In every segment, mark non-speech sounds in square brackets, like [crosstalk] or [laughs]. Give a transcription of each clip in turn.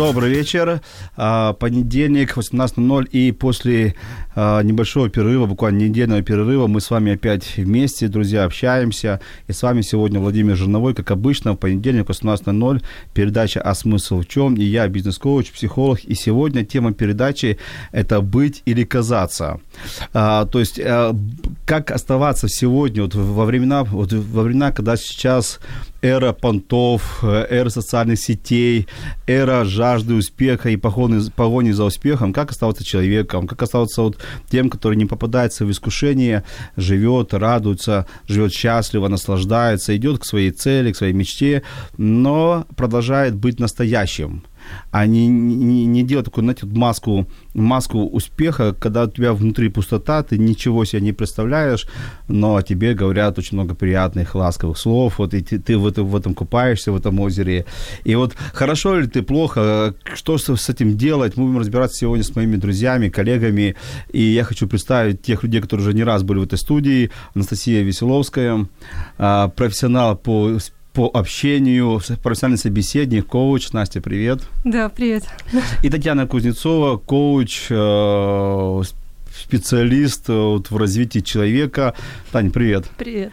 Добрый вечер. А, Понедельник, 18.00 и после а, небольшого перерыва, буквально недельного перерыва, мы с вами опять вместе, друзья, общаемся. И с вами сегодня Владимир Жирновой, как обычно, в понедельник, 18.00, передача «А смысл в чем?» И я, бизнес-коуч, психолог. И сегодня тема передачи – это «Быть или казаться». А, то есть, а, как оставаться сегодня, вот во времена, вот во времена, когда сейчас эра понтов, эра социальных сетей, эра жажды успеха и погони, погони за успехом, как оставаться человеком, как оставаться вот тем, который не попадается в искушение, живет, радуется, живет счастливо, наслаждается, идет к своей цели, к своей мечте, но продолжает быть настоящим а не, не, не делать такую, знаете, маску, маску успеха, когда у тебя внутри пустота, ты ничего себе не представляешь, но тебе говорят очень много приятных, ласковых слов, вот и ты, ты в, этом, в этом купаешься, в этом озере. И вот хорошо ли ты, плохо, что с этим делать, мы будем разбираться сегодня с моими друзьями, коллегами, и я хочу представить тех людей, которые уже не раз были в этой студии, Анастасия Веселовская, а, профессионал по по общению, профессиональный собеседник, коуч. Настя, привет. Да, привет. И Татьяна Кузнецова, коуч, э, специалист в развитии человека. Таня, привет. Привет.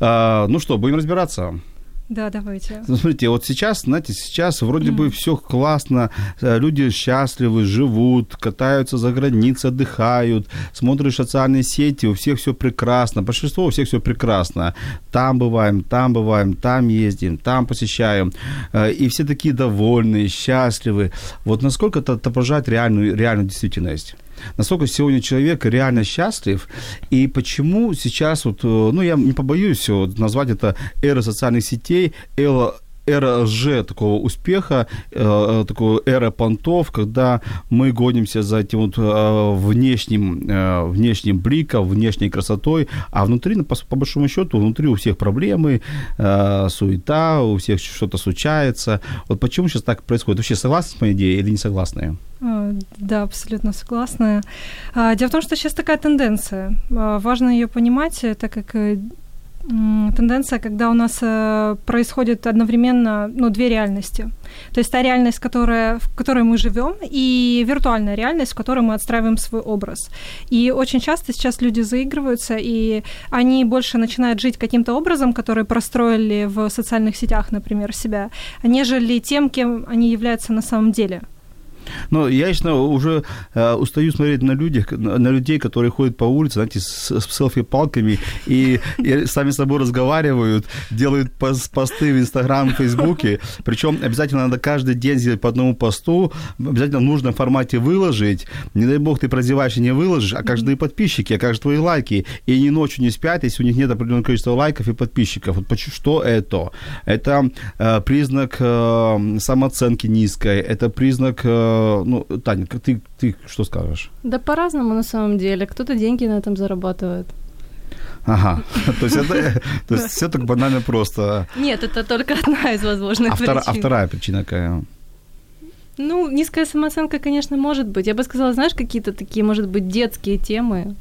А, ну что, будем разбираться? Да, давайте. Ну, смотрите, вот сейчас, знаете, сейчас вроде mm. бы все классно, э, люди счастливы, живут, катаются за границей, отдыхают, смотришь социальные сети, у всех все прекрасно, большинство у всех все прекрасно. Там бываем, там бываем, там ездим, там посещаем, э, и все такие довольные, счастливы. Вот насколько это отображает реальную, реальную действительность? Насколько сегодня человек реально счастлив, и почему сейчас, вот, э, ну, я не побоюсь вот, назвать это эра социальных сетей, эра, эра лже такого успеха, э, такого эра понтов, когда мы гонимся за этим вот э, внешним, э, внешним бликом, внешней красотой, а внутри, по, по большому счету, внутри у всех проблемы, э, суета, у всех что-то случается. Вот почему сейчас так происходит? Вообще согласны с моей идеей или не согласны? А, да, абсолютно согласна. А, дело в том, что сейчас такая тенденция. А, важно ее понимать, так как э, тенденция, когда у нас э, происходит одновременно ну, две реальности. То есть та реальность, которая, в которой мы живем, и виртуальная реальность, в которой мы отстраиваем свой образ. И очень часто сейчас люди заигрываются, и они больше начинают жить каким-то образом, который простроили в социальных сетях, например, себя, нежели тем, кем они являются на самом деле. Но я лично уже э, устаю смотреть на, людях, на людей, которые ходят по улице, знаете, с, с селфи-палками и, и сами с собой разговаривают, делают посты в Инстаграм, Фейсбуке. Причем обязательно надо каждый день сделать по одному посту, обязательно в нужном формате выложить. Не дай бог ты прозеваешь и не выложишь, а как же твои подписчики, а как же твои лайки. И они ночью не спят, если у них нет определенного количества лайков и подписчиков. Вот что это? Это э, признак э, самооценки низкой, это признак э, ну, Таня, ты, ты что скажешь? Да по-разному на самом деле. Кто-то деньги на этом зарабатывает. Ага, [laughs] то есть, это, то есть все так банально просто. Нет, это только одна из возможных а причин. Втора, а вторая причина какая? Ну, низкая самооценка, конечно, может быть. Я бы сказала, знаешь, какие-то такие, может быть, детские темы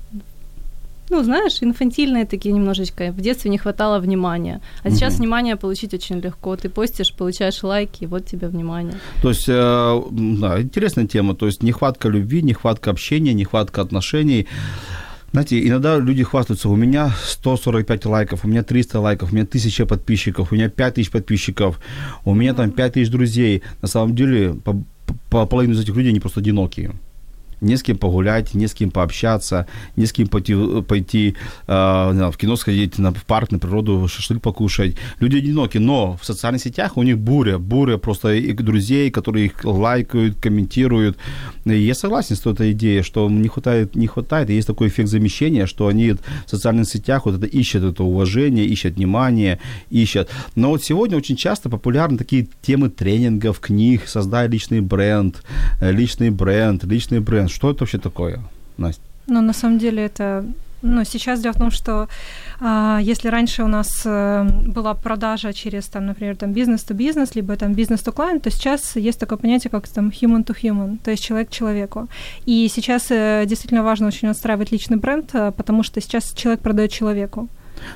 ну, знаешь, инфантильные такие немножечко. В детстве не хватало внимания. А сейчас угу. внимание получить очень легко. Ты постишь, получаешь лайки, и вот тебе внимание. То есть, э, да, интересная тема. То есть, нехватка любви, нехватка общения, нехватка отношений. Знаете, иногда люди хвастаются, у меня 145 лайков, у меня 300 лайков, у меня 1000 подписчиков, у меня 5000 подписчиков, у меня там 5000 друзей. На самом деле, по, по половину из этих людей, они просто одинокие не с кем погулять, не с кем пообщаться, не с кем пойти, пойти э, в кино сходить, на, в парк, на природу, шашлык покушать. Люди одиноки, но в социальных сетях у них буря, буря просто и друзей, которые их лайкают, комментируют. И я согласен с этой идеей, что не хватает, не хватает, и есть такой эффект замещения, что они в социальных сетях вот это ищут это уважение, ищут внимание, ищут. Но вот сегодня очень часто популярны такие темы тренингов, книг, создай личный бренд, личный бренд, личный бренд что это вообще такое? Настя? Ну, на самом деле это но сейчас дело в том, что а, если раньше у нас а, была продажа через, там, например, там, бизнес-то-бизнес, либо там бизнес-то-клиент, то сейчас есть такое понятие, как там human-to-human, то есть человек к человеку. И сейчас а, действительно важно очень отстраивать личный бренд, а, потому что сейчас человек продает человеку.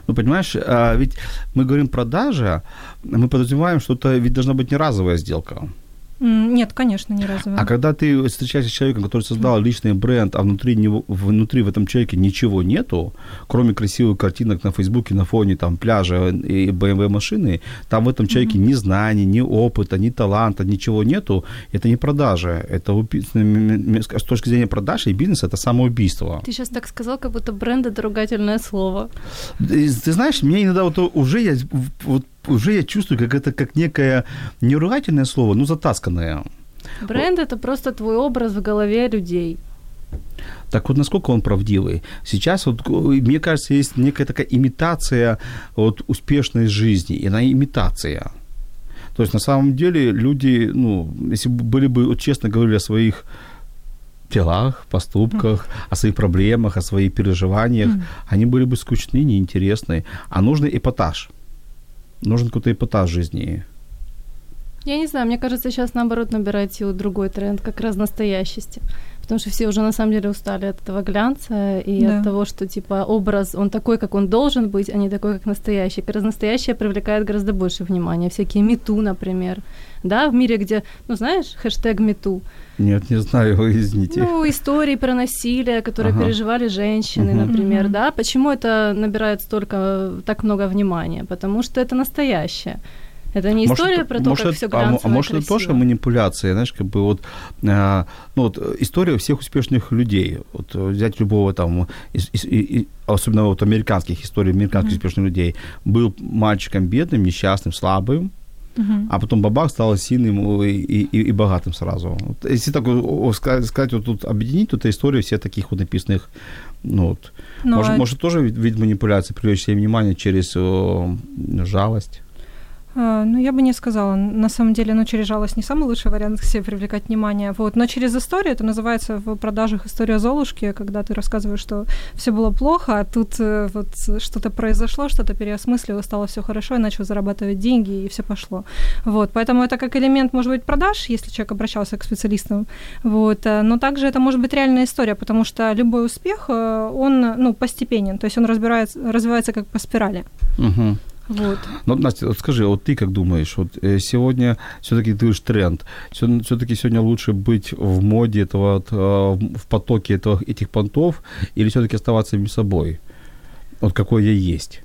Ну, понимаешь, а, ведь мы говорим продажа, мы подразумеваем, что это ведь должна быть не разовая сделка. Нет, конечно, не разовая. А когда ты встречаешься с человеком, который создал личный бренд, а внутри него, внутри в этом человеке ничего нету, кроме красивых картинок на Фейсбуке на фоне там пляжа и BMW машины, там в этом человеке mm-hmm. ни знаний, ни опыта, ни таланта, ничего нету, это не продажа, это убийство. С точки зрения продажи и бизнеса это самоубийство. Ты сейчас так сказал, как будто бренд это ругательное слово. Ты знаешь, мне иногда вот уже я вот уже я чувствую, как это как некое не ругательное слово, но затасканное. Бренд это просто твой образ в голове людей. Так вот, насколько он правдивый? Сейчас, вот, мне кажется, есть некая такая имитация вот, успешной жизни, и она имитация. То есть, на самом деле, люди, ну, если бы были бы, вот, честно говорили о своих делах, поступках, mm. о своих проблемах, о своих переживаниях, mm. они были бы скучны, неинтересны. А нужный эпатаж – нужен какой-то эпатаж жизни. Я не знаю, мне кажется, сейчас наоборот набирает силу другой тренд, как раз настоящести. Потому что все уже на самом деле устали от этого глянца и да. от того, что типа образ, он такой, как он должен быть, а не такой, как настоящий. Как раз настоящее привлекает гораздо больше внимания. Всякие мету, например. Да, в мире, где, ну знаешь, хэштег мету. Нет, не знаю, извините. Ну, истории про насилие, которые ага. переживали женщины, угу. например, угу. да. Почему это набирает столько, так много внимания? Потому что это настоящее. Это не история может, про то, может, как все глянцево А, а может, это тоже манипуляция, знаешь, как бы вот, э, ну, вот история всех успешных людей. Вот взять любого там, из, из, из, особенно вот американских историй, американских mm-hmm. успешных людей. Был мальчиком бедным, несчастным, слабым, Uh-huh. А потом бабах стал сильным и, и, и богатым сразу. Вот, если так сказать, вот тут объединить, то это история всех таких вот написанных, ну вот. Ну, может, а... может тоже вид, вид манипуляции привлечь себе внимание через о, жалость? А, ну, я бы не сказала. На самом деле, ну, через жалость не самый лучший вариант к себе привлекать внимание. Вот. Но через историю, это называется в продажах история Золушки, когда ты рассказываешь, что все было плохо, а тут э, вот что-то произошло, что-то переосмыслило, стало все хорошо, и начал зарабатывать деньги, и все пошло. Вот. Поэтому это как элемент, может быть, продаж, если человек обращался к специалистам. Вот. Э, но также это может быть реальная история, потому что любой успех, э, он ну, постепенен, то есть он разбирается, развивается как по спирали. Угу. Вот. Ну, Настя, вот скажи, вот ты как думаешь, вот э, сегодня все-таки ты уж тренд, все-таки сегодня лучше быть в моде этого, э, в потоке этого, этих понтов или все-таки оставаться самим собой? Вот какой я есть?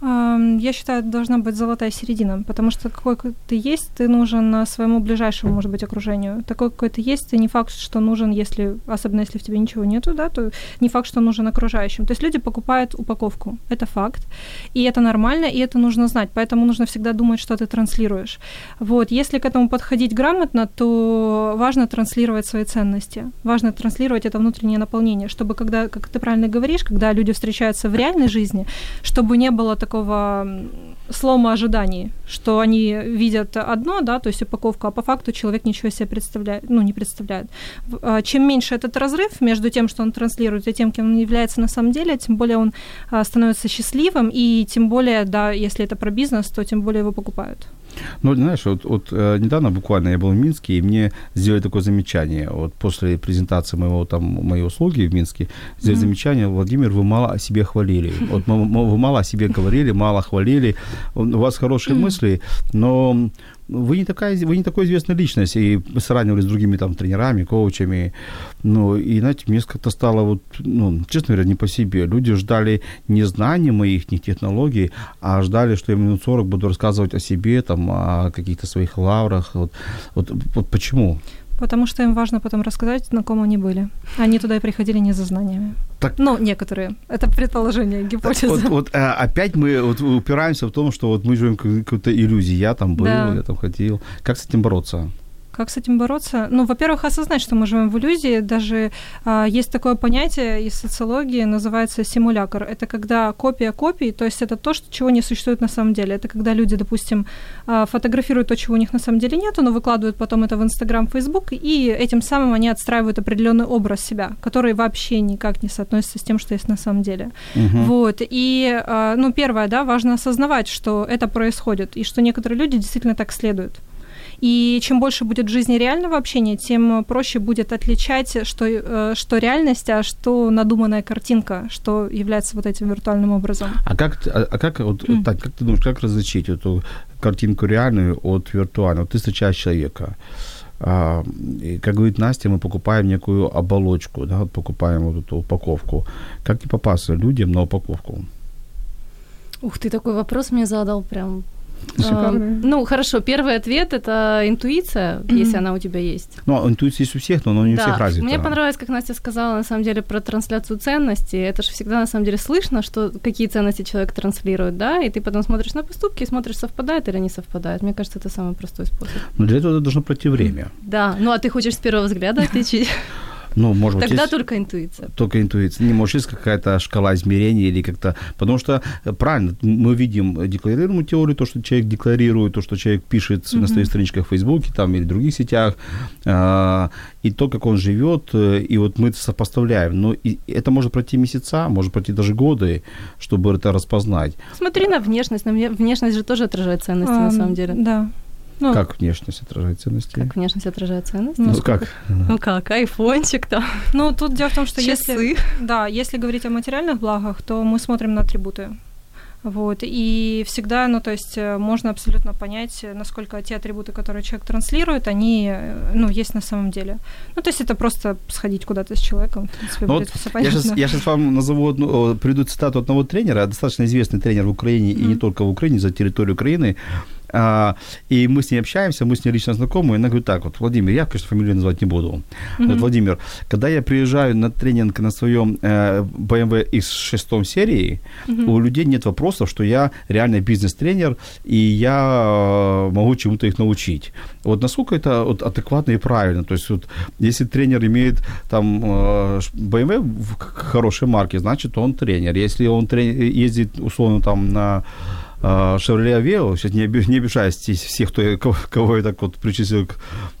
Я считаю, должна быть золотая середина, потому что какой ты есть, ты нужен своему ближайшему, может быть, окружению. Такой, какой ты есть, ты не факт, что нужен, если, особенно если в тебе ничего нету, да, то не факт, что нужен окружающим. То есть люди покупают упаковку, это факт, и это нормально, и это нужно знать, поэтому нужно всегда думать, что ты транслируешь. Вот, если к этому подходить грамотно, то важно транслировать свои ценности, важно транслировать это внутреннее наполнение, чтобы когда, как ты правильно говоришь, когда люди встречаются в реальной жизни, чтобы не было такого слома ожиданий, что они видят одно, да, то есть упаковку, а по факту человек ничего себе представляет, ну, не представляет. А, чем меньше этот разрыв между тем, что он транслирует, и тем, кем он является на самом деле, тем более он а, становится счастливым, и тем более, да, если это про бизнес, то тем более его покупают. Ну, знаешь, вот, вот э, недавно буквально я был в Минске, и мне сделали такое замечание. Вот после презентации моего, там, моей услуги в Минске, сделали mm-hmm. замечание, Владимир, вы мало о себе хвалили. [laughs] Вот вы мало о себе говорили, мало хвалили. У вас хорошие mm-hmm. мысли, но вы не, такая, вы не такой известная личность, и сравнивали с другими там тренерами, коучами, ну, и, знаете, мне как-то стало вот, ну, честно говоря, не по себе. Люди ждали не знаний моих, не технологий, а ждали, что я минут 40 буду рассказывать о себе, там, о каких-то своих лаврах, вот, вот, вот почему? Потому что им важно потом рассказать, на ком они были. Они туда и приходили не за знаниями. Так, ну, некоторые. Это предположение, гипотеза. Вот, вот а, опять мы вот упираемся в том, что вот мы живем в какой-то иллюзии. Я там был, да. я там ходил. Как с этим бороться? Как с этим бороться? Ну, во-первых, осознать, что мы живем в иллюзии. Даже а, есть такое понятие из социологии, называется симулятор. Это когда копия копий, то есть это то, что, чего не существует на самом деле. Это когда люди, допустим, а, фотографируют то, чего у них на самом деле нету, но выкладывают потом это в Инстаграм, Фейсбук, и этим самым они отстраивают определенный образ себя, который вообще никак не соотносится с тем, что есть на самом деле. Мгм. Вот. И, а, ну, первое, да, важно осознавать, что это происходит, и что некоторые люди действительно так следуют. И чем больше будет в жизни реального общения, тем проще будет отличать, что, э, что реальность, а что надуманная картинка, что является вот этим виртуальным образом. А как, а, а как, вот, М. так, как ты думаешь, как различить эту картинку реальную от виртуальной? Вот ты встречаешь человека, а, и, как говорит Настя, мы покупаем некую оболочку, да, вот покупаем вот эту упаковку. Как не попасться людям на упаковку? Ух ты, такой вопрос мне задал прям. Шикарно. А, ну, хорошо, первый ответ – это интуиция, если она у тебя есть. Ну, а интуиция есть у всех, но она не у всех развита. Мне понравилось, как Настя сказала, на самом деле, про трансляцию ценностей. Это же всегда, на самом деле, слышно, что какие ценности человек транслирует, да, и ты потом смотришь на поступки и смотришь, совпадает или не совпадает. Мне кажется, это самый простой способ. Но для этого должно пройти время. Да, ну а ты хочешь с первого взгляда отличить? [laughs] Ну, может быть, Тогда есть- только интуиция. только интуиция. Не может есть какая-то шкала измерений или как-то... Потому что, э, правильно, мы видим декларируемую теорию, то, что человек декларирует, то, что человек пишет на своих страничках в Фейсбуке там, или других сетях, а, и то, как он живет, э, и вот мы это сопоставляем. Но и это может пройти месяца, может пройти даже годы, чтобы это распознать. Смотри на внешность. На вне- внешность же тоже отражает ценности, на А, самом деле. Да. Ну, Как внешность отражает ценности? Как внешность отражает ценности? Ну, как? Ну как, айфончик там, ну, тут дело в том, что если... часы. Да, если говорить о материальных благах, то мы смотрим на атрибуты. Вот, и всегда, ну, то есть э, можно абсолютно понять, насколько те атрибуты, которые человек транслирует, они, э, ну, есть на самом деле. Ну, то есть это просто сходить куда-то с человеком, в принципе, Ну будет вот всё я понятно. сейчас, я щас вам назову одну, приведу цитату одного тренера, достаточно известный тренер в Украине, и не только в Украине, за территорию Украины. А, и мы с ней общаемся, мы с ней лично знакомы, и она говорит так, вот, Владимир, я, конечно, фамилию называть не буду. Говорит, Владимир, когда я приезжаю на тренинг на своем э, BMW X6 серии, у людей нет вопросов, что я реальный бизнес-тренер, и я э, могу чему-то их научить. Вот насколько это вот, адекватно и правильно? То есть вот, если тренер имеет там э, ш- BMW в хорошей марке, значит он тренер. Если он трени- ездит условно там на э, Chevrolet Aveo, сейчас не, не обижаюсь здесь всех, кто, кого, кого я так вот причислил к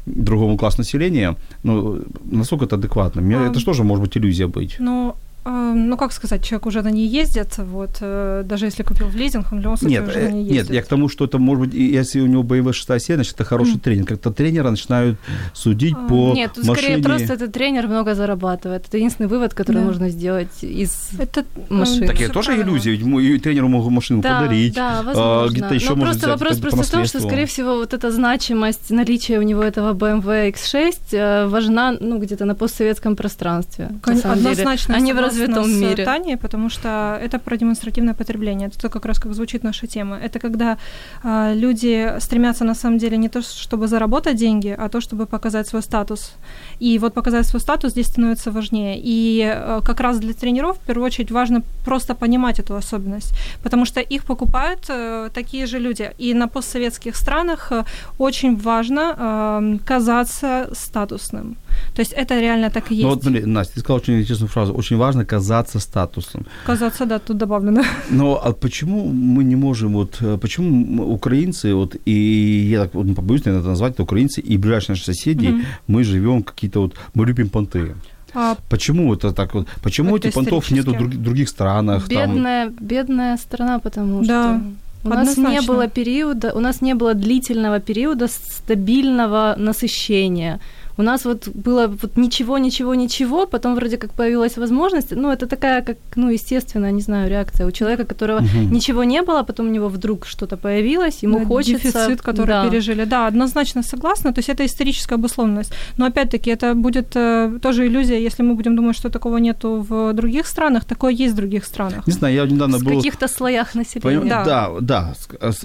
другому классу населения, ну, насколько это адекватно? Мне, А, это же тоже может быть иллюзия быть. Ну, а, ну, как сказать, человек уже на ней ездит, вот, э, даже если купил в лизинг, он в любом случае Нет, уже на э, ней нет, ездит. я к тому, что это может быть, если у него BMW 6 серия, значит, это хороший тренер. Как-то тренера начинают судить А, по Нет, тут машине. скорее просто этот тренер много зарабатывает. Это единственный вывод, который Да. можно сделать из... Это э, Так всё это тоже правильно. иллюзия, ведь и тренеру могут машину Да, подарить. да, а, возможно. где-то еще Но может просто взять вопрос просто в том, что, скорее всего, вот эта значимость наличия у него этого BMW X6 э, важна, ну, где-то на постсоветском пространстве. Кон- самом деле, Однозначно а не в развитом с мире. Таней, потому что это про демонстративное потребление. Это то, как раз как звучит наша тема. Это когда а, люди стремятся на самом деле не то, чтобы заработать деньги, а то, чтобы показать свой статус. И вот показать свой статус здесь становится важнее. И э, как раз для тренеров в первую очередь важно просто понимать эту особенность, потому что их покупают э, такие же люди. И на постсоветских странах э, очень важно э, казаться статусным. То есть это реально так и есть. Ну вот, смотри, Настя, ты сказала очень интересную фразу. Очень важно казаться статусом. Казаться, да, тут добавлено. Но а почему мы не можем, вот, э, почему украинцы, вот, и я так вот, не побоюсь, наверное, это назвать, это украинцы и ближайшие наши соседи, Мгм. мы живем какие-то вот, мы любим понты. А, Почему это так вот? Почему Это этих понтов нет в друг- других странах? там? Бедная, бедная страна, потому Да, что у нас не однозначно. было периода, у нас не было длительного периода стабильного насыщения. У нас вот было вот ничего, ничего, ничего, потом вроде как появилась возможность. Ну, это такая, как, ну, естественная, не знаю, реакция у человека, которого Мгм. ничего не было, потом у него вдруг что-то появилось, ему да, хочется... Дефицит, который да. пережили. Да, однозначно согласна. То есть это историческая обусловленность. Но опять-таки это будет э, тоже иллюзия, если мы будем думать, что такого нету в других странах. Такое есть в других странах. Не знаю, я недавно в был... каких-то слоях населения. Поним- Да. Да, да.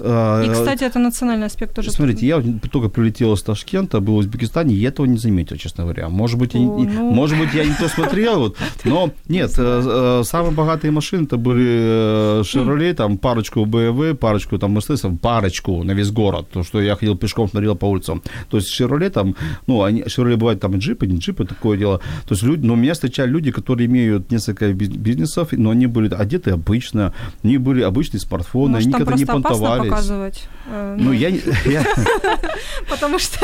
а, И, кстати, это национальный аспект тоже. Смотрите, я только прилетел из Ташкента, был в Узбекистане, и этого не, заметил, честно говоря. Может быть, я, О, ну. может быть, я не то смотрел, вот, [laughs] но нет, э, э, самые богатые машины это были э, Chevrolet, там парочку BMW, парочку там Mercedes, парочку на весь город, то, что я ходил пешком, смотрел по улицам. То есть Chevrolet там, ну, они, Chevrolet бывает там и джипы, не джипы, такое дело. То есть люди, но меня встречали люди, которые имеют несколько биз- бизнесов, но они были одеты обычно, они были обычные смартфоны, Может, они никогда не понтовались. показывать. Ну, я, не- я, [laughs] Потому что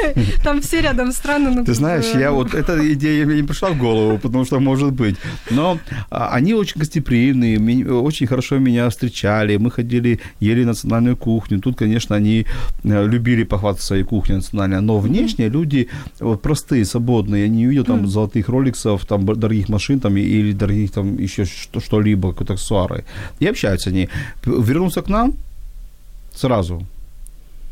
там все рядом страны. ну, Ты знаешь, я вот эта идея мне не пришла в голову, потому что может быть. Но а, они очень гостеприимные, очень хорошо меня встречали. Мы ходили, ели национальную кухню. Тут, конечно, они э, любили похвастаться своей кухней национальной. Но внешне люди вот, простые, свободные. Я не видел там золотых роликсов, там дорогих машин там, или дорогих там еще что- что-либо, какие-то аксессуары. И общаются они. Вернулся к нам сразу.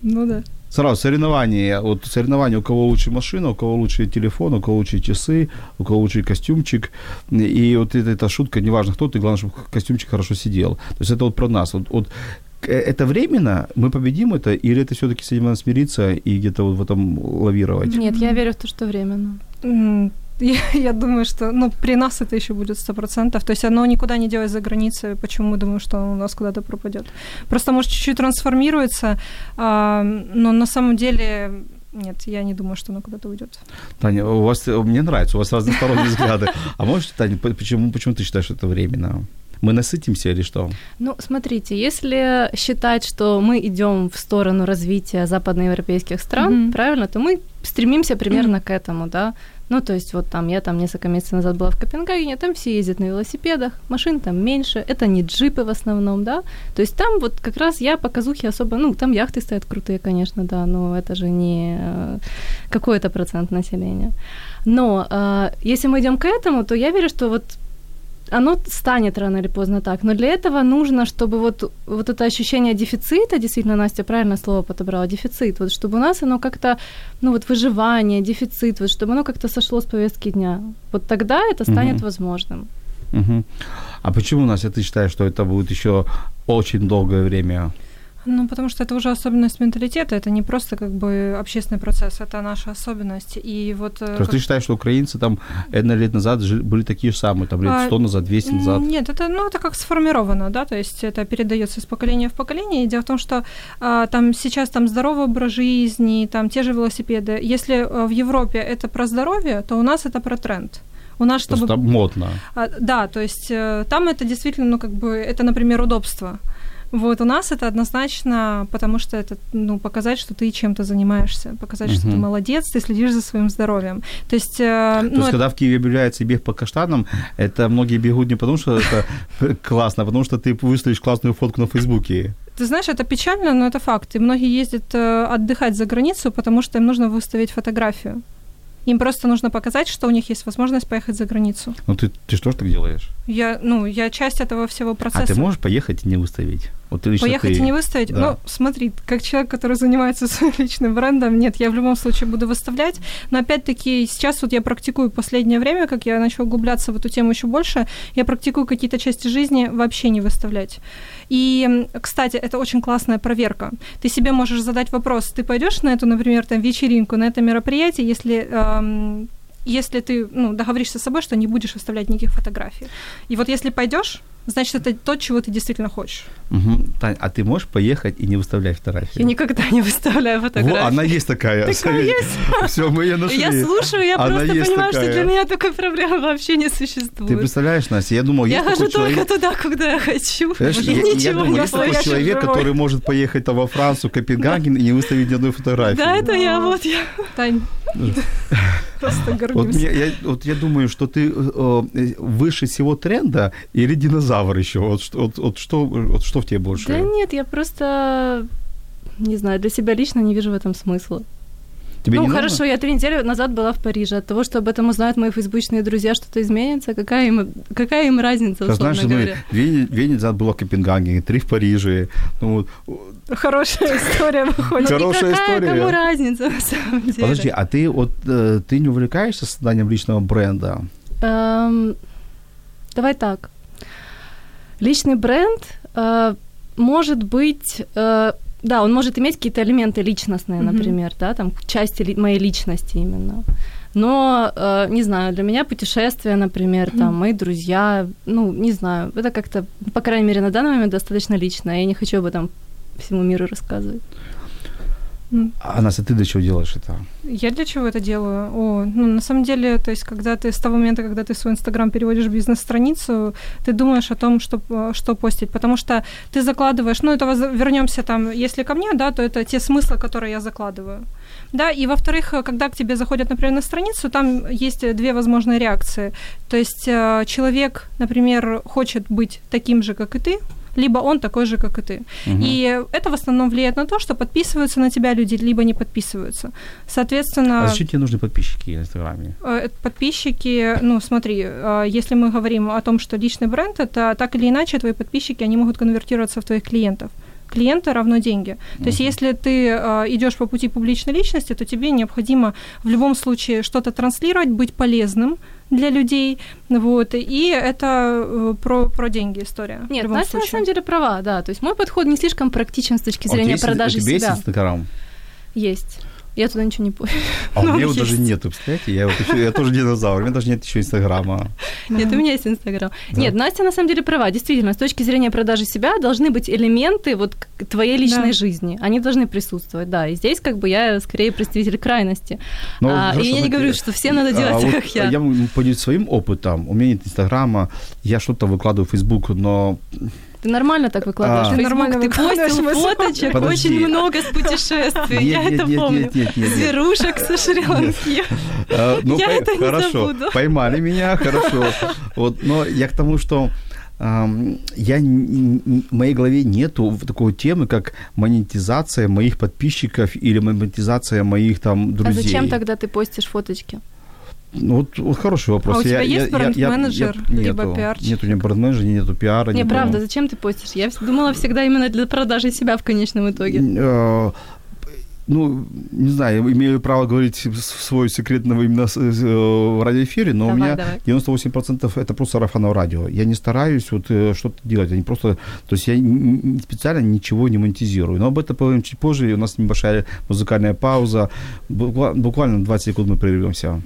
Ну да. Сразу соревнования, вот соревнования, у кого лучше машина, у кого лучше телефон, у кого лучше часы, у кого лучше костюмчик. И вот эта, эта шутка, неважно кто ты, главное, чтобы костюмчик хорошо сидел. То есть это вот про нас. Вот, вот э, это временно, мы победим это, или это все-таки с этим надо смириться и где-то вот в этом лавировать? Нет, я верю в то, что временно. Я, я думаю, что ну, при нас это еще будет сто процентов. То есть оно никуда не делось за границей. Почему мы думаем, что оно у нас куда-то пропадет? Просто может чуть-чуть трансформируется, а, но на самом деле нет, я не думаю, что оно куда-то уйдет. Таня, у вас, мне нравится, у вас разносторонние взгляды. А можете, Таня, по- почему, почему ты считаешь, что это временно? Мы насытимся или что? Ну, смотрите, если считать, что мы идем в сторону развития западноевропейских стран, Мгм. правильно, то мы стремимся примерно к этому, да. Ну, то есть вот там я там несколько месяцев назад была в Копенгагене, там все ездят на велосипедах, машин там меньше, это не джипы в основном, да. То есть там вот как раз я показухи особо, ну, там яхты стоят крутые, конечно, да, но это же не э, какой-то процент населения. Но э, если мы идем к этому, то я верю, что вот оно станет рано или поздно так. Но для этого нужно, чтобы вот, вот это ощущение дефицита, действительно, Настя правильно слово подобрала, дефицит, вот чтобы у нас оно как-то, ну вот выживание, дефицит, вот чтобы оно как-то сошло с повестки дня. Вот тогда это станет Мгм. возможным. Мгм. А почему, Настя, ты считаешь, что это будет еще очень долгое время? Ну, потому что это уже особенность менталитета, это не просто как бы общественный процесс, это наша особенность. И вот... э, То есть ты считаешь, что украинцы там энно лет назад жили- были такие же самые, там лет А, 100 назад, 200 назад? Нет, это, ну, это как сформировано, да, то есть это передается из поколения в поколение. И дело в том, что а, там сейчас там здоровый образ жизни, там те же велосипеды. Если а, в Европе это про здоровье, то у нас это про тренд. У нас, чтобы... там модно. А, да, то есть э, там это действительно, ну, как бы, это, например, удобство. Вот у нас это однозначно, потому что это, ну, показать, что ты чем-то занимаешься, показать, что ты молодец, ты следишь за своим здоровьем. То есть, э, То ну, есть, когда в Киеве объявляется бег по каштанам, это многие бегут не потому, что это [laughs] классно, а потому что ты выставишь классную фотку на Фейсбуке. Ты знаешь, это печально, но это факт. И многие ездят э, отдыхать за границу, потому что им нужно выставить фотографию. Им просто нужно показать, что у них есть возможность поехать за границу. Ну, ты, ты что ж так делаешь? Я, ну, я часть этого всего процесса. А ты можешь поехать и не выставить? Вот лично Поехать ты... и не выставить? Да. Ну, смотри, как человек, который занимается [laughs] своим личным брендом, нет, я в любом случае буду выставлять. Но опять-таки, сейчас вот я практикую последнее время, как я начала углубляться в эту тему еще больше, я практикую какие-то части жизни вообще не выставлять. И, кстати, это очень классная проверка. Ты себе можешь задать вопрос, ты пойдешь на эту, например, там, вечеринку, на это мероприятие, если эм, если ты ну, договоришься с собой, что не будешь выставлять никаких фотографий. И вот если пойдешь, значит, это то, чего ты действительно хочешь. Мгм. Тань, а ты можешь поехать и не выставлять фотографии? Я никогда не выставляю Во, фотографии. она есть такая. Такая [laughs] Все, мы ее нашли. Я слушаю, я Она просто есть понимаю, такая. что для меня такой проблемы вообще не Ты существует. представляешь, Настя, я думал, я есть хожу только человек... туда, куда я хочу. Я, я ничего думаю, не есть такой человек, живой. который может поехать там во Францию, Копенгаген и не выставить ни одной фотографии. Да, это я, вот я. Тань, [laughs] просто Вот, горжусь. мне- я, вот я думаю, что ты э, выше всего тренда или динозавр еще? Вот, вот, вот что, вот что в тебе больше? Да нет, я просто, не знаю, для себя лично не вижу в этом смысла. Тебе ну, не нужно? хорошо, я три недели назад была в Париже. От того, что об этом узнают мои фейсбучные друзья, что-то изменится, какая им, какая им разница, Ты знаешь, ну, говоря. две, не- две недели назад было в Копенгагене, три в Париже. Ну, вот, Хорошая история [laughs] выходит. Хорошая какая история. кому разница, на самом деле? подожди, а ты вот э, ты не увлекаешься созданием личного бренда? Эм, давай так. Личный бренд э, может быть э, да, он может иметь какие-то элементы личностные, например, да, там части моей личности именно. Но, э, не знаю, для меня путешествия, например, там, мои друзья, ну, не знаю, это как-то, по крайней мере, на данный момент достаточно лично. Я не хочу об этом всему миру рассказывать. А Настя, ты для чего делаешь это? Я для чего это делаю? О, ну, на самом деле, то есть, когда ты с того момента, когда ты свой Инстаграм переводишь в бизнес-страницу, ты думаешь о том, что, э, что постить, потому что ты закладываешь, ну, это вернемся там, если ко мне, да, то это те смыслы, которые я закладываю. Да, и во-вторых, э, когда к тебе заходят, например, на страницу, там есть две возможные реакции. То есть э, человек, например, хочет быть таким же, как и ты, либо он такой же, как и ты. Мгм. И это в основном влияет на то, что подписываются на тебя люди, либо не подписываются. Соответственно, А зачем тебе нужны подписчики в Инстаграме? э, подписчики, ну смотри, э, если мы говорим о том, что личный бренд, это так или иначе твои подписчики, они могут конвертироваться в твоих клиентов. Клиенты равно деньги. То есть, если ты э, идешь по пути публичной личности, то тебе необходимо в любом случае что-то транслировать, быть полезным для людей. Вот, и это э, про, про деньги история. в Нет, любом Настя на случае. самом деле права, да. То есть мой подход не слишком практичен с точки А зрения есть- продажи у тебя есть себя. Инстаграм? Есть. Я туда ничего не пою. [laughs] А у Ну, меня его даже есть. нету, представляете? Я, вот еще- я тоже динозавр, у меня даже нет еще Инстаграма. Нет, у меня есть Инстаграм. Нет, Настя на самом деле права. Действительно, с точки зрения продажи себя должны быть элементы вот твоей личной жизни. Они должны присутствовать, да. И здесь как бы я скорее представитель крайности. Ну, А, и я не говорю, что все надо делать а вот как я. Я могу поделиться своим опытом. У меня нет Инстаграма, я что-то выкладываю в Фейсбук, но Ты нормально так выкладываешь. А. Ты нормально ты выкладываешь постил фоточек Подожди. очень много с путешествий. Я Нет, это нет, помню. нет, нет, нет, нет. Зверушек со Шри-Ланки. Э, ну, Я это не хорошо, забуду. поймали меня, хорошо. Вот, но я к тому, что я, в моей голове нету такой темы, как монетизация моих подписчиков или монетизация моих там А друзей. зачем тогда ты постишь фоточки? Ну, вот, вот хороший вопрос. А у тебя Я- есть я- бренд-менеджер, я- либо нету. пиарщик? Нет у меня бренд-менеджера, нету пиара. Не, нету- правда, зачем ты постишь? Я думала всегда именно для продажи себя в конечном итоге. Ну, не знаю, я имею право говорить свой секретный именно э, в радиоэфире, но у Давай, меня давай. 98% это просто сарафановое радио. Я не стараюсь вот э, что-то делать, не просто, то есть я специально ничего не монетизирую. Но об этом поговорим чуть позже, у нас небольшая музыкальная пауза, Буква- буквально 20 секунд мы прервемся.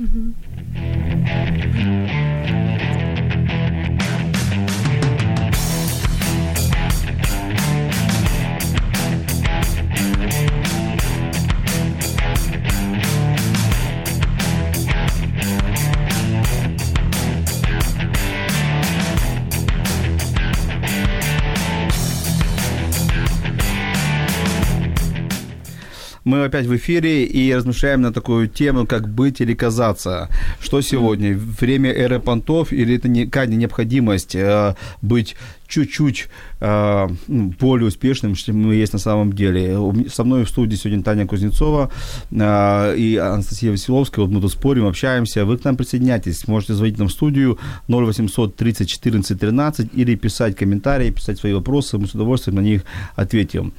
Мы опять в эфире и размышляем на такую тему, как быть или казаться. Что сегодня? Время эры понтов или это не крайняя необходимость э, быть чуть-чуть э, ну, более успешным, чем мы есть на самом деле. Со мной в студии сегодня Таня Кузнецова э, и Анастасия Веселовская. Вот мы тут спорим, общаемся. Вы к нам присоединяйтесь. Можете звонить нам в студию 0800 30 14 13 или писать комментарии, писать свои вопросы. Мы с удовольствием на них ответим.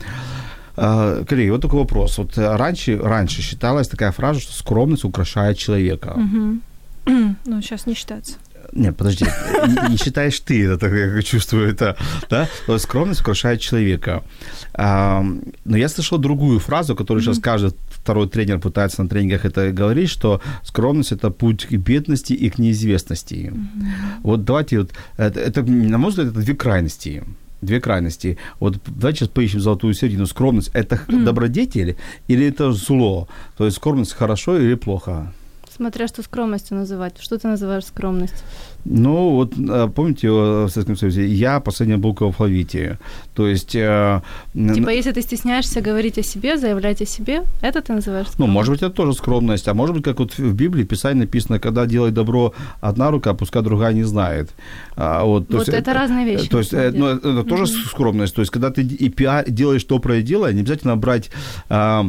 А, Коллеги, вот такой вопрос. Вот э, раньше, раньше считалась такая фраза, что скромность украшает человека. [clears throat] Ну, сейчас не считается. Нет, подожди, не, считаешь ты это, так я чувствую это, да? То есть скромность украшает человека. А, но я слышал другую фразу, которую сейчас каждый второй тренер пытается на тренингах это говорить, что скромность – это путь к бедности и к неизвестности. Вот давайте, вот, это, это, на мой взгляд, это две крайности. Две крайности. Вот давайте сейчас поищем золотую середину. Скромность – это добродетель или это зло? То есть скромность хорошо или плохо? Смотря что скромностью называть. Что ты называешь скромность? Ну, вот э, помните э, в Советском Союзе, я последняя буква в алфавите. То есть... э, Типа, если ты стесняешься говорить о себе, заявлять о себе, это ты называешь ну, скромностью? может быть, это тоже скромность, а может быть, как вот в Библии Писание написано, когда делает добро одна рука, пускай другая не знает. А, вот то Вот есть это разные вещи, То есть, э, ну, это тоже скромность. То есть, когда ты и пиар, делаешь доброе дело, не обязательно брать а,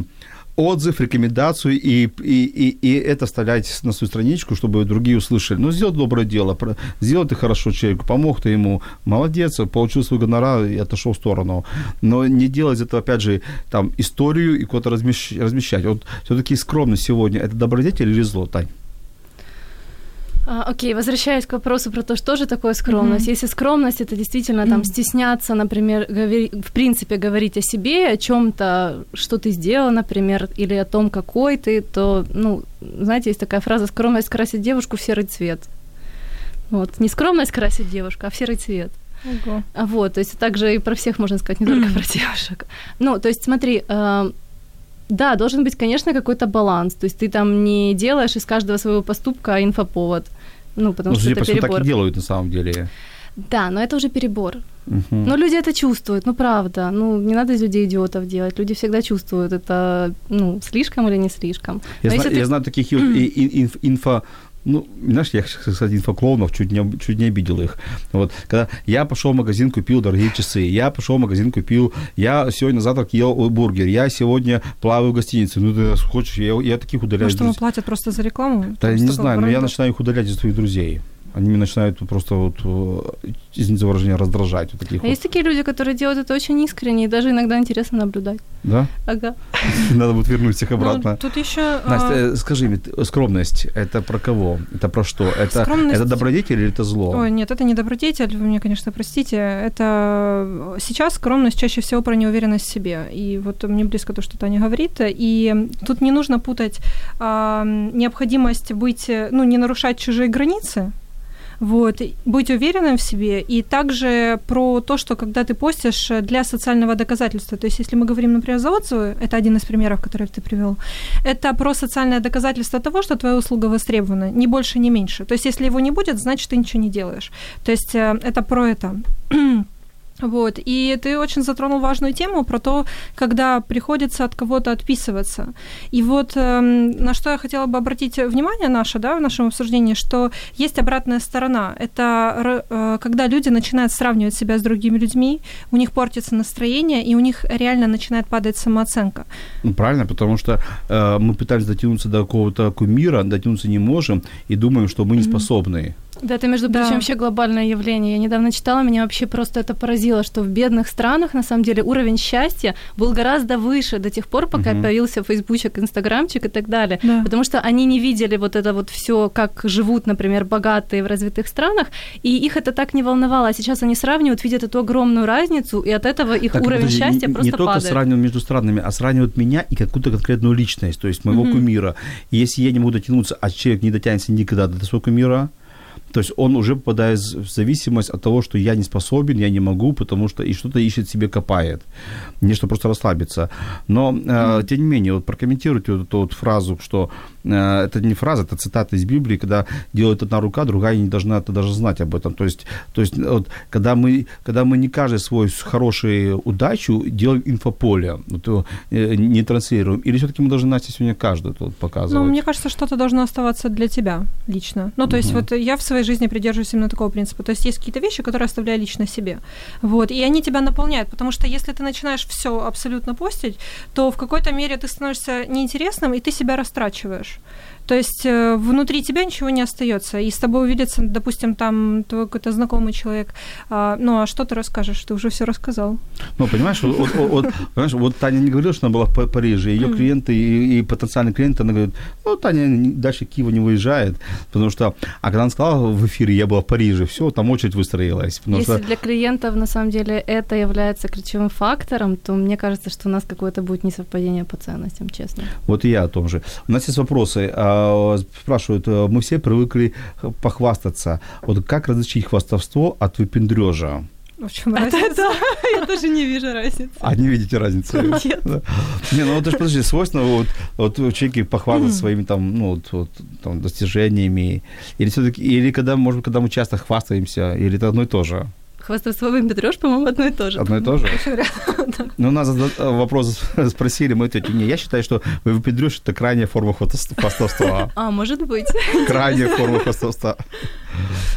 отзыв, рекомендацию и, и, и, и это вставлять на свою страничку, чтобы другие услышали. Ну, сделал доброе дело, сделал ты хорошо человеку, помог ты ему, молодец, получил свой гонорар и отошел в сторону. Но не делать этого, опять же, там, историю и куда-то размещ- размещать. Вот все-таки скромность сегодня – это добродетель или зло, Тань? А, окей, возвращаясь к вопросу про то, что же такое скромность. Если скромность это действительно там стесняться, например, говори, в принципе говорить о себе, о чем-то, что ты сделал, например, или о том, какой ты, то, ну, знаете, есть такая фраза «скромность красит девушку в серый цвет». Вот, не скромность красит девушку, а в серый цвет. Ого. А Вот, то есть также и про всех можно сказать, не только [clears throat] про девушек. Ну, то есть смотри, э, да, должен быть, конечно, какой-то баланс. То есть ты там не делаешь из каждого своего поступка инфоповод. Ну, потому Ну, что это всему, так перебор. и делают на самом деле. Да, но это уже перебор. Мгм. Но люди это чувствуют, ну правда. Ну, не надо из людей идиотов делать. Люди всегда чувствуют, это ну, слишком или не слишком. Я, Но зна- если я ты- знаю таких и- [clears throat] и- и- инф- инфо... Ну, знаешь, я, кстати, инфоклоунов чуть не, чуть не обидел их. Вот, когда я пошел в магазин, купил дорогие часы, я пошел в магазин, купил, я сегодня завтрак ел бургер, я сегодня плаваю в гостинице, ну, ты хочешь, я, я таких удаляю. Может, ему платят просто за рекламу? Да Там не знаю, но я начинаю их удалять из своих друзей. Они меня начинают просто вот, э, извините за выражение, раздражать. Вот таких А вот. есть такие люди, которые делают это очень искренне, и даже иногда интересно наблюдать. Да? Ага. [laughs] Надо будет вернуть их обратно. Ну, тут еще... Настя, э, скажи мне, скромность – это про кого? Это про что? Это, Скромность- это добродетель или это зло? Ой, нет, это не добродетель, вы меня, конечно, простите. Это сейчас скромность чаще всего про неуверенность в себе. И вот мне близко то, что Таня говорит. И тут не нужно путать а, необходимость быть, э, ну, не нарушать чужие границы, вот, быть уверенным в себе, и также про то, что когда ты постишь э, для социального доказательства, то есть если мы говорим, например, за отзывы, это один из примеров, который ты привел, это про социальное доказательство того, что твоя услуга востребована, ни больше, ни меньше. То есть если его не будет, значит, ты ничего не делаешь. То есть э, это про это. [clears throat] Вот, и ты очень затронул важную тему про то, когда приходится от кого-то отписываться. И вот эм, на что я хотела бы обратить внимание наше, да, в нашем обсуждении, что есть обратная сторона. Это э, когда люди начинают сравнивать себя с другими людьми, у них портится настроение, и у них реально начинает падать самооценка. Ну, правильно, потому что э, мы пытаемся дотянуться до какого-то кумира, дотянуться не можем и думаем, что мы не способны. Да, это, между Да. прочим, вообще глобальное явление. Я недавно читала, меня вообще просто это поразило, что в бедных странах, на самом деле, уровень счастья был гораздо выше до тех пор, пока Мгм. появился фейсбучек, инстаграмчик и так далее. Да. Потому что они не видели вот это вот все, как живут, например, богатые в развитых странах, и их это так не волновало. А сейчас они сравнивают, видят эту огромную разницу, и от этого их Так, уровень подожди, счастья не, просто не только падает. сравнивают между странами, а сравнивают меня и какую-то конкретную личность, то есть моего Мгм. кумира. И если я не могу дотянуться, а человек не дотянется никогда до своего кумира, то есть он уже попадает в зависимость от того, что я не способен, я не могу, потому что и что-то ищет себе, копает. Не что просто расслабиться. Но, э, тем не менее, вот прокомментируйте вот эту вот фразу, что э, это не фраза, это цитата из Библии, когда делает одна рука, другая не должна это даже знать об этом. То есть, то есть вот, когда, мы, когда мы не каждый свой хорошую удачу делаем инфополе, вот, э, не транслируем, или все-таки мы должны Настя сегодня каждую тут показывать? Ну, мне кажется, что-то должно оставаться для тебя лично. Ну, то есть Мгм. вот я в своей жизни придерживаюсь именно такого принципа. То есть есть какие-то вещи, которые оставляю лично себе. Вот, и они тебя наполняют, потому что если ты начинаешь все абсолютно постить, то в какой-то мере ты становишься неинтересным, и ты себя растрачиваешь. То есть э, внутри тебя ничего не остается, и с тобой увидится, допустим, там твой какой-то знакомый человек. А, ну, а что ты расскажешь? Ты уже все рассказал. Ну, понимаешь, вот, вот- вот- понимаешь, вот Таня не говорила, что она была в Па- Париже, ее клиенты и, и потенциальные клиенты, она говорит, ну, Таня дальше Киева не выезжает, потому что, а когда она сказала в эфире, я была в Париже, все, там очередь выстроилась, Если что, для клиентов на самом деле это является ключевым фактором, то мне кажется, что у нас какое-то будет несовпадение по ценностям, честно. вот и я о том же. У нас есть вопросы, а, спрашивают, э, мы все привыкли похвастаться, вот как различить хвастовство от выпендрежа? В чем разница? я тоже не вижу разницы. А не видите разницы? Нет. Да. Не, ну вот это ж, подожди, свойственно вот, вот у человека похвастаться своими там, ну, вот, вот, там, достижениями. Или все-таки, или когда, может быть, когда мы часто хвастаемся, или это одно и то же? Хвастовство выпендрёж, по-моему, одно и то же. Одно и то же? [laughs] Ну, нас зада- вопрос [laughs] спросили, мы ответили, не, я считаю, что выпендрёж – это крайняя форма хвастовства-. [laughs] А, может быть. Крайняя форма хвастовства.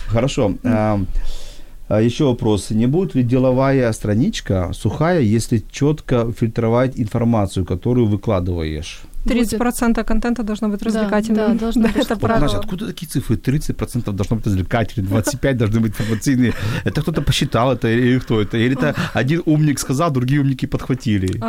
Хорошо. А, а Еще вопрос. Не будет ли деловая страничка сухая, если четко фильтровать информацию, которую выкладываешь? 30% контента должно быть развлекательным. Да, да должно быть. Это правило. Настя, откуда такие цифры? 30% должно быть развлекательные, 25% должны быть информационные. Это кто-то посчитал это или кто это? Или это один умник сказал, другие умники подхватили?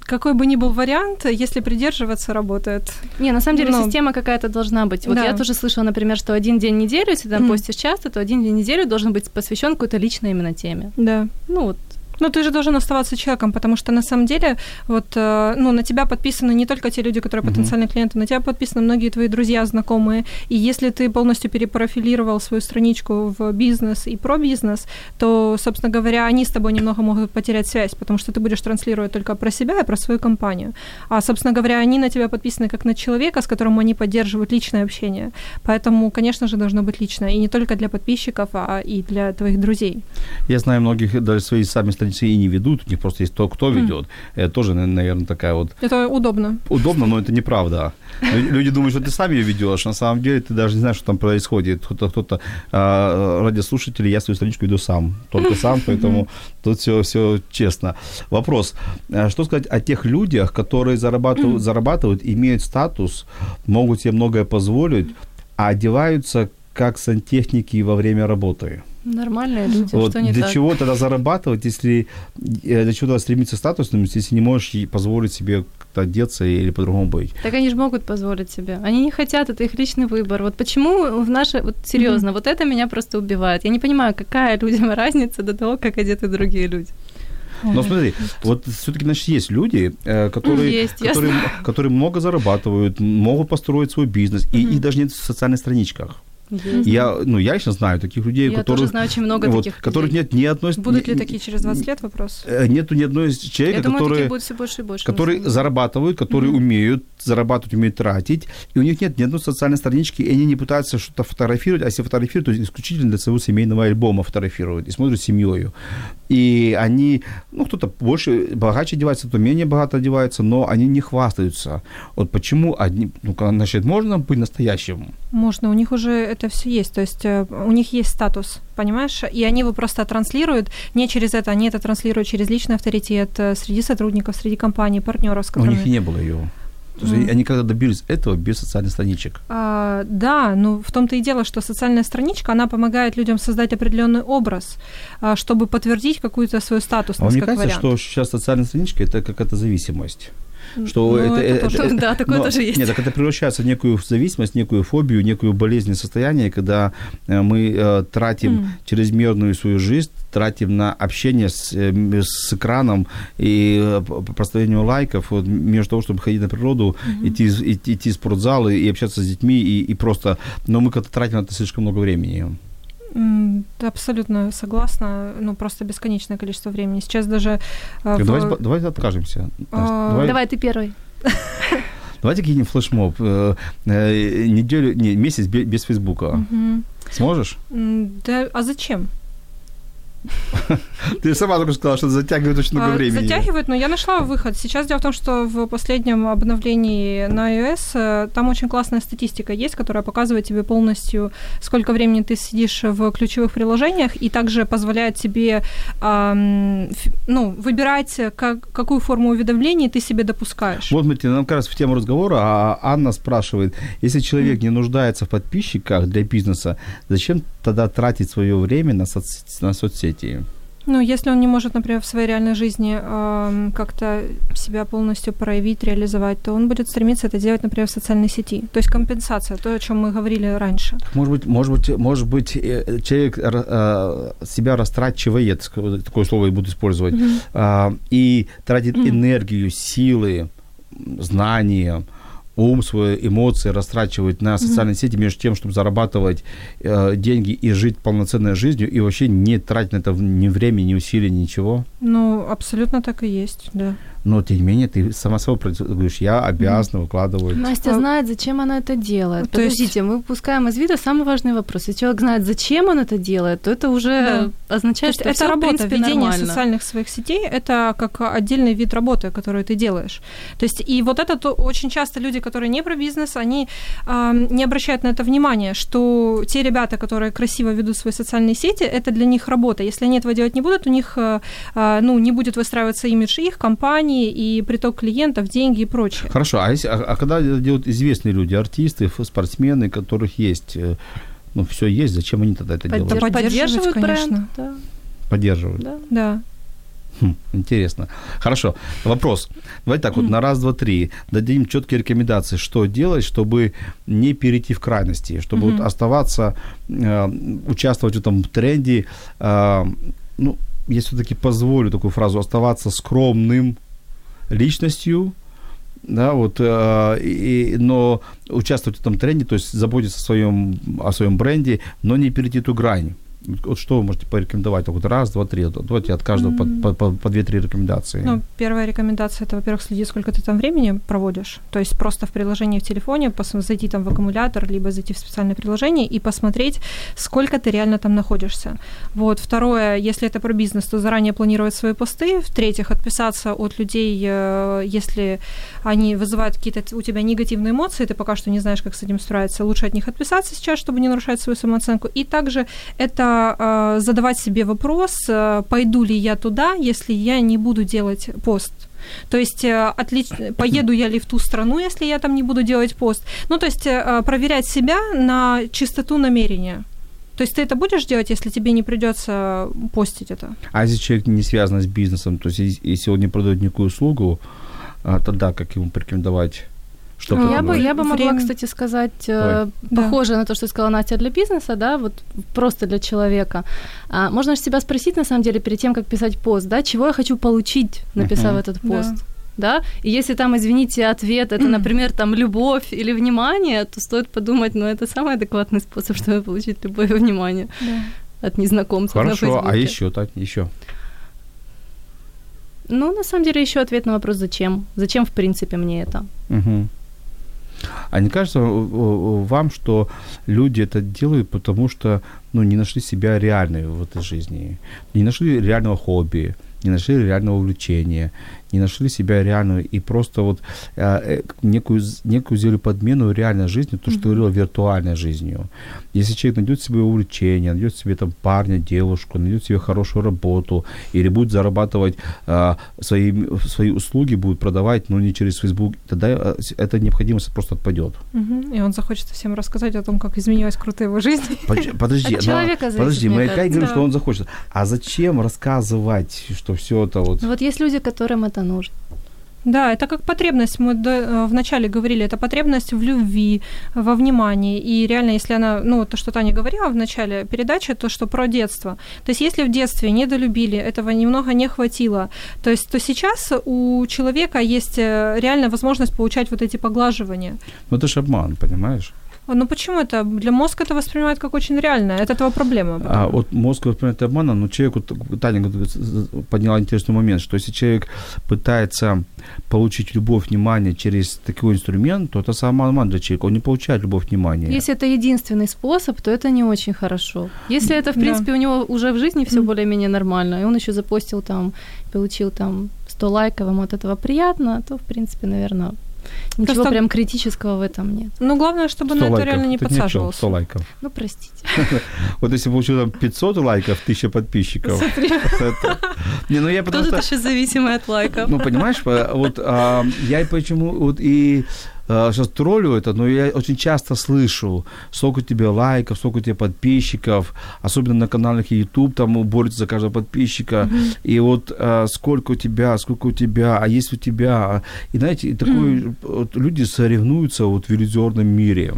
Какой бы ни был вариант, если придерживаться, работает. Не, на самом деле Ну, система какая-то должна быть. Вот да. я тоже слышала, например, что один день в неделю, если там Мгм. постишь часто, то один день в неделю должен быть посвящен какой-то личной именно теме. Да. Ну вот, Ну, ты же должен оставаться человеком, потому что на самом деле вот, э, ну, на тебя подписаны не только те люди, которые Мгм. потенциальные клиенты, на тебя подписаны многие твои друзья, знакомые. И если ты полностью перепрофилировал свою страничку в бизнес и про бизнес, то, собственно говоря, они с тобой немного могут потерять связь, потому что ты будешь транслировать только про себя и про свою компанию. А, собственно говоря, они на тебя подписаны как на человека, с которым они поддерживают личное общение. Поэтому, конечно же, должно быть личное. И не только для подписчиков, а и для твоих друзей. Я знаю, многих даже свои сами страницы и не ведут, у них просто есть то, кто ведет. Это тоже, наверное, такая вот Это удобно. удобно, но это неправда. Лю- Люди думают, что ты сам ее ведешь, на самом деле ты даже не знаешь, что там происходит. Кто-то, кто-то а, радиослушатели, я свою страничку веду сам, только [laughs] сам, поэтому тут все, все честно. Вопрос, а что сказать о тех людях, которые зарабатывают, зарабатывают, имеют статус, могут себе многое позволить, а одеваются как сантехники во время работы? Нормальные люди, Вот что не для так? чего тогда зарабатывать, если э, для чего тогда стремиться к статусности, если не можешь позволить себе как-то одеться или по-другому быть? Так они же могут позволить себе. Они не хотят, это их личный выбор. Вот почему в наше... Вот серьезно, вот это меня просто убивает. Я не понимаю, какая людям [laughs] разница до того, как одеты другие люди. Но смотри, вот все-таки, значит, есть люди, э, которые, Есть, которые, которые много зарабатывают, могут построить свой бизнес, и их даже нет в социальных страничках. Есть. Я, ну, я лично знаю таких людей, Я которых, тоже знаю очень много вот, таких которых людей. нет ни одной... Будут ни- ли такие через 20 лет, вопрос? э, Нету ни одной из человека, Я думаю, которые... будет все больше и больше. которые зарабатывают, которые умеют зарабатывать, умеют тратить, и у них нет ни одной социальной странички, и они не пытаются что-то фотографировать, а если фотографируют, то исключительно для своего семейного альбома фотографируют и смотрят семьей. И они, ну, кто-то больше, богаче одевается, кто менее богато одевается, но они не хвастаются. Вот почему одни, ну, значит, можно быть настоящим? Можно, у них уже это все есть, то есть э, у них есть статус, понимаешь, и они его просто транслируют не через это, они это транслируют через личный авторитет э, среди сотрудников, среди компаний, партнеров, с А У которыми... них и не было ее. То есть Мгм. они когда добились этого без социальных страничек. А, да, ну в том-то и дело, что социальная страничка, она помогает людям создать определенный образ, а, чтобы подтвердить какую-то свою А статусность вам не кажется, вариант. что сейчас социальная страничка это какая-то зависимость? Что Ну, это, это тоже- это- Да, такое но- тоже есть. Нет, так это превращается в некую зависимость, некую фобию, некую болезненное состояние, когда э, мы э, тратим М. чрезмерную свою жизнь, тратим на общение с, э, с экраном и э, проставлению лайков, вот, между того, чтобы ходить на природу, идти, из- идти, идти в спортзал и, и общаться с детьми, и, и просто... Но мы как-то тратим на это слишком много времени. Абсолютно согласна, ну просто бесконечное количество времени. Сейчас даже а, Так, в- давайте, давайте откажемся. А, давай- Давай, ты первый. [laughs] Давайте кинем флешмоб. Э, э, неделю, не, месяц бе- без Фейсбука. Сможешь? Да, а зачем? Ты сама только сказала, что затягивает очень много А, времени. Затягивает, но я нашла выход. Сейчас дело в том, что в последнем обновлении на iOS э, там очень классная статистика есть, которая показывает тебе полностью, сколько времени ты сидишь в ключевых приложениях, и также позволяет тебе ну, выбирать, как, какую форму уведомлений ты себе допускаешь. Вот, смотрите, нам как раз в тему разговора, а Анна спрашивает, если человек не нуждается в подписчиках для бизнеса, зачем тогда тратить свое время на, соц- на соцсети? Ну, если он не может, например, в своей реальной жизни ам, как-то себя полностью проявить, реализовать, то он будет стремиться это делать, например, в социальной сети. То есть компенсация, то, о чем мы говорили раньше. Может быть, может быть, может быть э, человек э, себя растрачивает, такое слово я буду использовать, а, и тратит энергию, силы, знания, ум свой, эмоции растрачивает на социальные сети между тем, чтобы зарабатывать э, деньги и жить полноценной жизнью, и вообще не тратить на это ни времени, ни усилий, ничего. Ну, абсолютно так и есть, да. Но, тем не менее, ты сама собой говоришь, я обязана выкладывать. Настя А- знает, зачем она это делает. То есть- Подождите, мы упускаем из вида самый важный вопрос. Если человек знает, зачем он это делает, то это уже Да. означает, То что есть всё, это в работа, принципе, ведение нормально. социальных своих сетей, это как отдельный вид работы, которую ты делаешь. То есть и вот это то, очень часто люди, которые не про бизнес, они э, не обращают на это внимания, что те ребята, которые красиво ведут свои социальные сети, это для них работа. Если они этого делать не будут, у них э, ну, не будет выстраиваться имидж их, компании и приток клиентов, деньги и прочее. Хорошо, а, если, а, а когда это делают известные люди, артисты, спортсмены, которых есть, э, ну, все есть, зачем они тогда это делают? Поддерживают, конечно. бренд, да. Поддерживают. да. Да. Хм, интересно. Хорошо. Вопрос. Давайте так вот на раз, два, три дадим четкие рекомендации, что делать, чтобы не перейти в крайности, чтобы вот оставаться, э, участвовать в этом тренде. Э, ну, я все-таки позволю такую фразу, оставаться скромным личностью, да, вот, э, и, но участвовать в этом тренде, то есть заботиться о своем, о своем бренде, но не перейти ту грань. Вот что вы можете порекомендовать? Вот раз, два, три. Давайте от каждого по, по, по, по две-три рекомендации. Ну, первая рекомендация это, во-первых, следи, сколько ты там времени проводишь. То есть просто в приложении в телефоне пос- зайти там в аккумулятор, либо зайти в специальное приложение и посмотреть, сколько ты реально там находишься. Вот. Второе, если это про бизнес, то заранее планировать свои посты. В-третьих, отписаться от людей, э, если они вызывают какие-то у тебя негативные эмоции, ты пока что не знаешь, как с этим справиться. Лучше от них отписаться сейчас, чтобы не нарушать свою самооценку. И также это э, задавать себе вопрос, э, пойду ли я туда, если я не буду делать пост. То есть э, отлично, поеду я ли в ту страну, если я там не буду делать пост. Ну, то есть проверять себя на чистоту намерения. То есть ты это будешь делать, если тебе не придется постить это? А если человек не связан с бизнесом, то есть ес- если он не продает никакую услугу, а, тогда как ему порекомендовать? Что Ну, Я бы, я бы могла, Время. кстати, сказать, Давай. э, Да. похоже на то, что сказала Настя для бизнеса, да, вот просто для человека. А, можно же себя спросить, на самом деле, перед тем, как писать пост, да, чего я хочу получить, написав Мгм. этот Да. пост. Да, и если там, извините, ответ это, например, там любовь или внимание, то стоит подумать, ну это самый адекватный способ, [laughs] чтобы получить любовь и внимание Да. от незнакомцев на Хорошо, а Фейсбуке. еще так, еще. Ну, на самом деле, еще ответ на вопрос, зачем? Зачем, в принципе, мне это? Мгм. А не кажется э, э, вам, что люди это делают, потому что ну, не нашли себя реальной в этой жизни, не нашли реального хобби, не нашли реального увлечения, не нашли себя реальную и просто вот э, э, некую, некую сделали подмену реальной жизни, то, что ты говорила, виртуальной жизнью. Если человек найдет себе увлечение, найдет себе там парня, девушку, найдет себе хорошую работу или будет зарабатывать э, свои, свои услуги, будет продавать, но не через Facebook, тогда э, эта необходимость просто отпадет. Мгм. И он захочет всем рассказать о том, как изменилась крутая его жизнь. [laughs] Подожди, но- человека зависит, подожди, мы опять говорим, Да. что он захочет. А зачем рассказывать, что все это вот... Ну, вот есть люди, которым это нужно. Да, это как потребность. Мы до, э, вначале говорили, это потребность в любви, во внимании. И реально, если она, ну, то, что Таня говорила в начале передачи, то, что про детство. То есть, если в детстве недолюбили, этого немного не хватило, то есть, то сейчас у человека есть э, реально возможность получать вот эти поглаживания. Ну это ж обман, понимаешь? Ну почему это? Для мозга это воспринимает как очень реальное. Это твоя проблема. А вот мозг воспринимает обман, но человек, вот Таня подняла интересный момент, что если человек пытается получить любовь, внимание через такой инструмент, то это самообман для человека, он не получает любовь, внимание. Если это единственный способ, то это не очень хорошо. Если это, в Да. принципе, у него уже в жизни все более-менее нормально, и он еще запостил там, получил там 100 лайков, ему от этого приятно, то, в принципе, наверное, ничего Просто- прям критического в этом нет. Ну, главное, чтобы 100 на это лайков, реально не чём, подсаживался. 100 лайков. Ну, простите. [laughs] Вот если получил там 500 лайков, 1000 подписчиков. Не, ну я потому что... еще зависимый от лайков. Ну, понимаешь, по- вот а, я и почему вот и сейчас троллю это, но я очень часто слышу, сколько у тебя лайков, сколько у тебя подписчиков, особенно на каналах YouTube, там борются за каждого подписчика, и вот а, сколько у тебя, сколько у тебя, а есть у тебя, и знаете, такое, вот люди соревнуются вот в иллюзорном мире.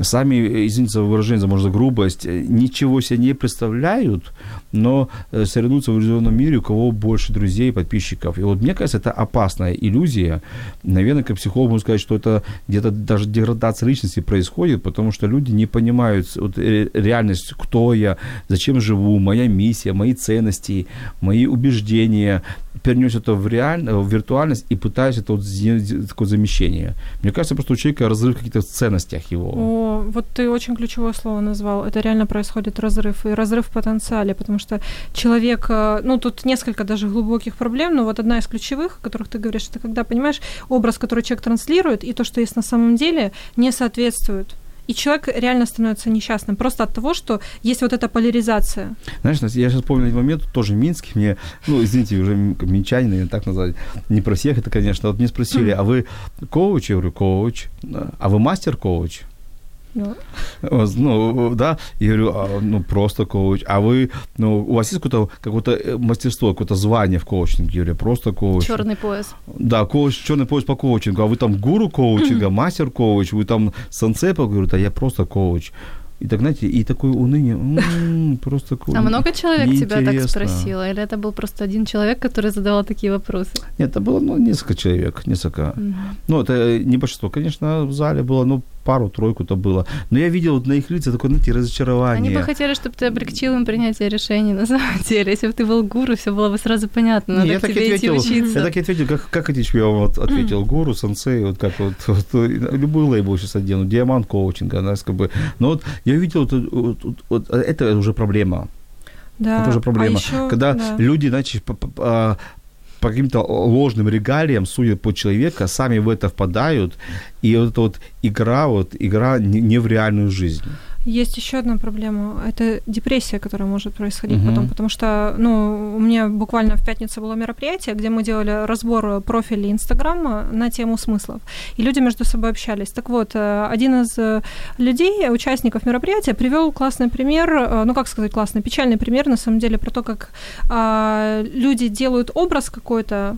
Сами, извините за выражение, может, за грубость, э, ничего себе не представляют, но э, соревнуются в иллюзорном мире, у кого больше друзей, подписчиков. И вот мне кажется, это опасная иллюзия. Наверное, как психолог могу сказать, что это где-то даже деградация личности происходит, потому что люди не понимают вот, э, реальность, кто я, зачем живу, моя миссия, мои ценности, мои убеждения. Перенес это в, реаль... в виртуальность и пытаюсь это вот сделать такое замещение. Мне кажется, просто у человека разрыв в каких-то ценностях его. О, вот ты очень ключевое слово назвал. Это реально происходит разрыв. И разрыв в потенциале, потому что человек... э, Ну, тут несколько даже глубоких проблем, но вот одна из ключевых, о которых ты говоришь, это когда, понимаешь, образ, который человек транслирует, и то, что есть на самом деле, не соответствует. И человек реально становится несчастным просто от того, что есть вот эта поляризация. Знаешь, Настя, я сейчас помню один момент, тоже Минский, мне, ну, извините, уже минчанин, наверное, так назвать, не про всех это, конечно, вот мне спросили, а вы коуч? Я говорю, коуч. А вы мастер-коуч? Ну, Ну, да, я говорю, а, ну, просто коуч. А вы, ну, у вас есть какое-то, какое-то э, мастерство, какое-то звание в коучинге? Я говорю, просто коуч. Черный пояс. Да, коуч, черный пояс по коучингу. А вы там гуру коучинга, [laughs] мастер-коуч, вы там сенсей, говорю, да я просто коуч. И так, знаете, и такое уныние, м, просто коуч. [laughs] А много человек тебя так спросило? Или это был просто один человек, который задавал такие вопросы? Нет, это было, ну, несколько человек, несколько. Ну, это не большинство, конечно, в зале было, ну, пару-тройку-то было. Но я видел вот на их лицах такое, знаете, разочарование. Они бы хотели, чтобы ты облегчил им принятие решений на самом деле. Если бы ты был гуру, все было бы сразу понятно. Надо Не, я так тебе идти ответил, учиться. я так и ответил, как, как эти я вам вот ответил, гуру, сенсей, вот как вот, вот, любой лейбл сейчас одену, диамант коучинга, знаешь, как бы, но вот я видел, вот, вот, вот, вот это уже проблема, да. это уже проблема, А ещё, когда да. люди, значит, по, каким-то ложным регалиям судят по человека, сами в это впадают, и вот эта вот игра, вот игра не в реальную жизнь. Есть еще одна проблема. Это депрессия, которая может происходить Мгм. потом, потому что, ну, у меня буквально в пятницу было мероприятие, где мы делали разбор профилей Инстаграма на тему смыслов, и люди между собой общались. Так вот, э, один из э, людей, участников мероприятия, привел классный пример, э, ну, как сказать, классный, печальный пример, на самом деле, про то, как а, люди делают образ какой-то,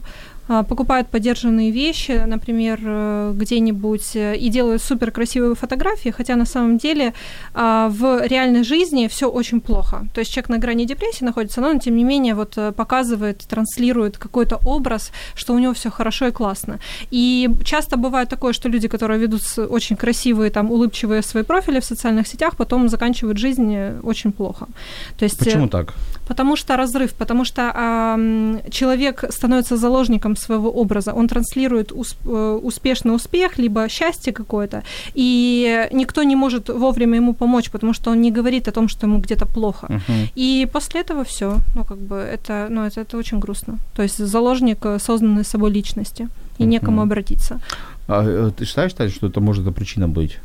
покупают подержанные вещи, например, э, где-нибудь, э, и делают супер красивые фотографии, хотя на самом деле а, в реальной жизни все очень плохо. То есть человек на грани депрессии находится, но он, тем не менее, вот э, показывает, транслирует какой-то образ, что у него все хорошо и классно. И часто бывает такое, что люди, которые ведут очень красивые, там, улыбчивые свои профили в социальных сетях, потом заканчивают жизнь э, очень плохо. То есть, э, Почему так? Потому что разрыв, потому что ам, человек становится заложником своего образа, он транслирует э, успешный успех, либо счастье какое-то, и никто не может вовремя ему помочь, потому что он не говорит о том, что ему где-то плохо. Мгм. И после этого все, ну как бы это, ну это, это очень грустно. То есть заложник э, созданной собой личности, и некому Мгм. обратиться. А, э, ты считаешь, Тань, что это может эта причина быть?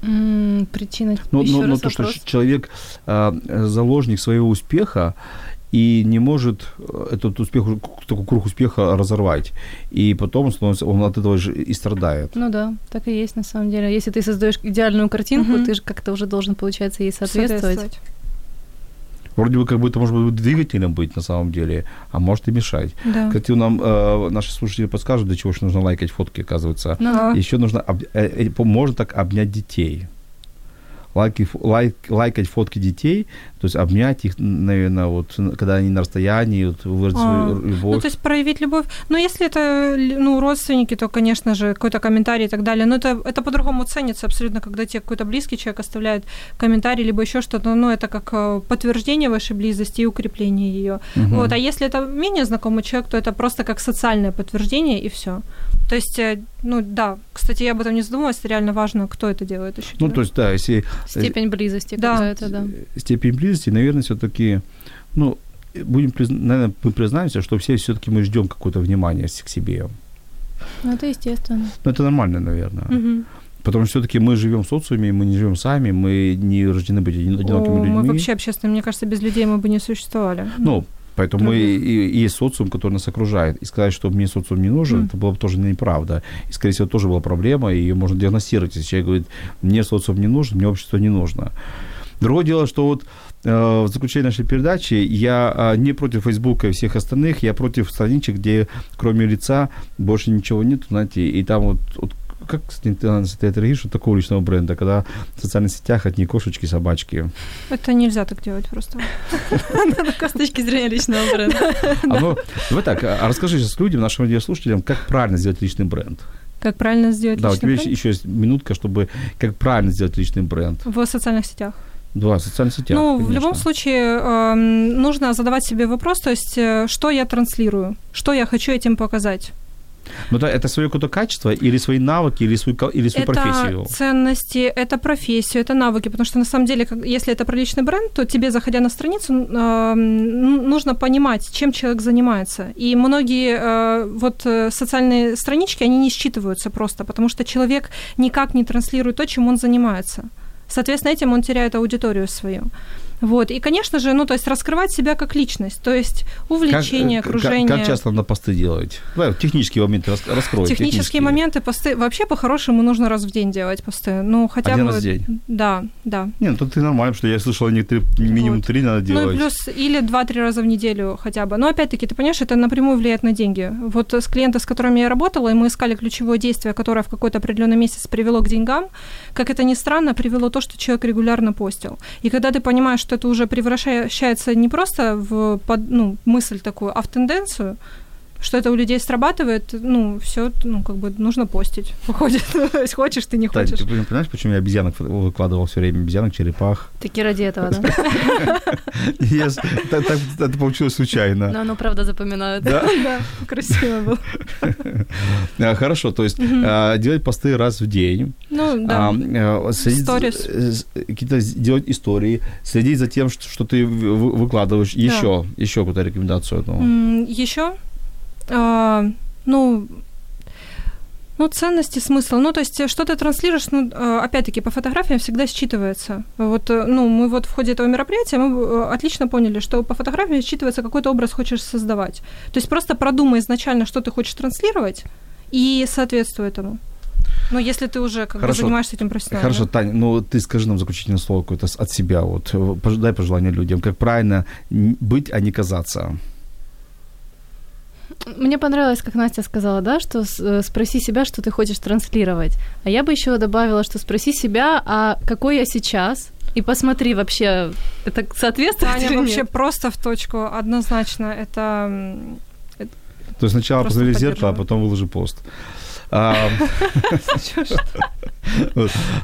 Причина. Ну, Еще ну, ну то, что вопрос. человек а, заложник своего успеха и не может э, этот успех, такой круг успеха разорвать. И потом он, становится, он от этого же и страдает. Ну да, так и есть на самом деле. Если ты создаешь идеальную картинку, Мгм. ты же как-то уже должен, получается, ей соответствовать. Вроде бы как бы это может быть двигателем быть на самом деле, а может и мешать. Да. Кстати, нам э, наши слушатели подскажут, для чего же нужно лайкать фотки, оказывается. Ну, А, Еще нужно, об- э, э, можно так обнять детей. Лайки, лайк, лайкать фотки детей, то есть обнять их, наверное, вот, когда они на расстоянии, вот, выразить А, свою любовь. Ну, то есть проявить любовь. Но если это ну, родственники, то, конечно же, какой-то комментарий и так далее. Но это, это по-другому ценится абсолютно, когда тебе какой-то близкий человек оставляет комментарий, либо еще что-то. Ну, это как э, подтверждение вашей близости и укрепление ее. Мгм. Вот. А если это менее знакомый человек, то это просто как социальное подтверждение и все. То есть, э, ну да, кстати, я об этом не задумывалась, реально важно, кто это делает еще. Ну, то есть, да, если степень близости Да. какая-то, да. степень близости, наверное, все-таки, ну, будем, наверное, мы признаемся, что все все-таки мы ждем какое-то внимание к себе. Ну, это естественно. Ну, это нормально, наверное. Мгм. Потому что все-таки мы живем в социуме, мы не живем сами, мы не рождены быть один- одинокими О, людьми. мы вообще общественные, мне кажется, без людей мы бы не существовали. Ну, поэтому Других. и, и есть социум, который нас окружает. И сказать, что мне социум не нужен, Мгм. это было бы тоже неправда. И, скорее всего, тоже была проблема, и ее можно диагностировать. Если человек говорит, мне социум не нужен, мне общество не нужно. Другое дело, что вот э, в заключение нашей передачи я э, не против Фейсбука и всех остальных, я против страничек, где кроме лица больше ничего нет, знаете, и там вот, вот как с ней ты отреагируешь от такого личного бренда, когда в социальных сетях одни кошечки, собачки. Это нельзя так делать просто. [laughs] С точки зрения личного бренда. А ну, давай так, а расскажи сейчас людям, нашим радиослушателям, как правильно сделать личный бренд. Как правильно сделать Да, у личный тебя бренд? еще есть минутка, чтобы как правильно сделать личный бренд. в социальных сетях. Да, в социальных сетях. ну, в конечно. любом случае, эм, нужно задавать себе вопрос, то есть, э, что я транслирую, что я хочу этим показать. Ну, это, это свое какое-то качество или свои навыки, или свою, или свою это профессию? ценности, это профессию, это навыки, потому что на самом деле, если это про личный бренд, то тебе, заходя на страницу, э, нужно понимать, чем человек занимается. И многие э, вот э, социальные странички, они не считываются просто, потому что человек никак не транслирует то, чем он занимается. Соответственно, этим он теряет аудиторию свою. Вот. И, конечно же, ну, то есть раскрывать себя как личность, то есть увлечение, как, окружение. Как, как часто надо посты делать? Давай, технические моменты рас, раскрой. Технические, технические моменты, посты. Вообще, по-хорошему, нужно раз в день делать посты. Ну, хотя Один бы... раз в день? Да, да. Не, ну тут ты нормально, что я слышал, они три, минимум вот. три надо делать. Ну, и плюс или два-три раза в неделю хотя бы. Но, опять-таки, ты понимаешь, это напрямую влияет на деньги. Вот с клиентами, с которыми я работала, и мы искали ключевое действие, которое в какой-то определенный месяц привело к деньгам, как это ни странно, привело то, что человек регулярно постил. И когда ты понимаешь, что это уже превращает превращается не просто в ну, мысль такую, а в тенденцию, что это у людей срабатывает, ну, все, ну, как бы нужно постить, [laughs] выходит. То есть хочешь, ты не хочешь. Таня, ты понимаешь, почему я обезьянок выкладывал все время? Обезьянок, черепах. Таки ради этого, да? [laughs] Это получилось случайно. Но оно, правда, запоминают. Да? [laughs] Красиво было. А, хорошо, то есть а, делать посты раз в день. Ну, да. А, Сторис. Какие-то делать истории, следить за тем, что ты выкладываешь. Еще, еще какую-то рекомендацию. Еще? А, ну, ну, ценности, смысл. Ну, то есть, что ты транслируешь, ну, а, опять-таки, по фотографиям всегда считывается. Вот, э, ну, мы вот в ходе этого мероприятия, мы э, отлично поняли, что по фотографиям считывается, какой-то образ хочешь создавать. То есть, просто продумай изначально, что ты хочешь транслировать, и соответствуй этому. Ну, если ты уже как Хорошо. бы занимаешься этим профессионально. Хорошо, Таня, ну ты скажи нам заключительное слово какое-то от себя. Вот, дай пожелание людям, как правильно быть, а не казаться. Мне понравилось, как Настя сказала, да, что э, спроси себя, что ты хочешь транслировать. А я бы еще добавила, что спроси себя, а какой я сейчас, и посмотри вообще, это соответствует Таня вообще просто в точку, однозначно, это... То есть сначала посмотри зеркало, а потом выложи пост. [laughs]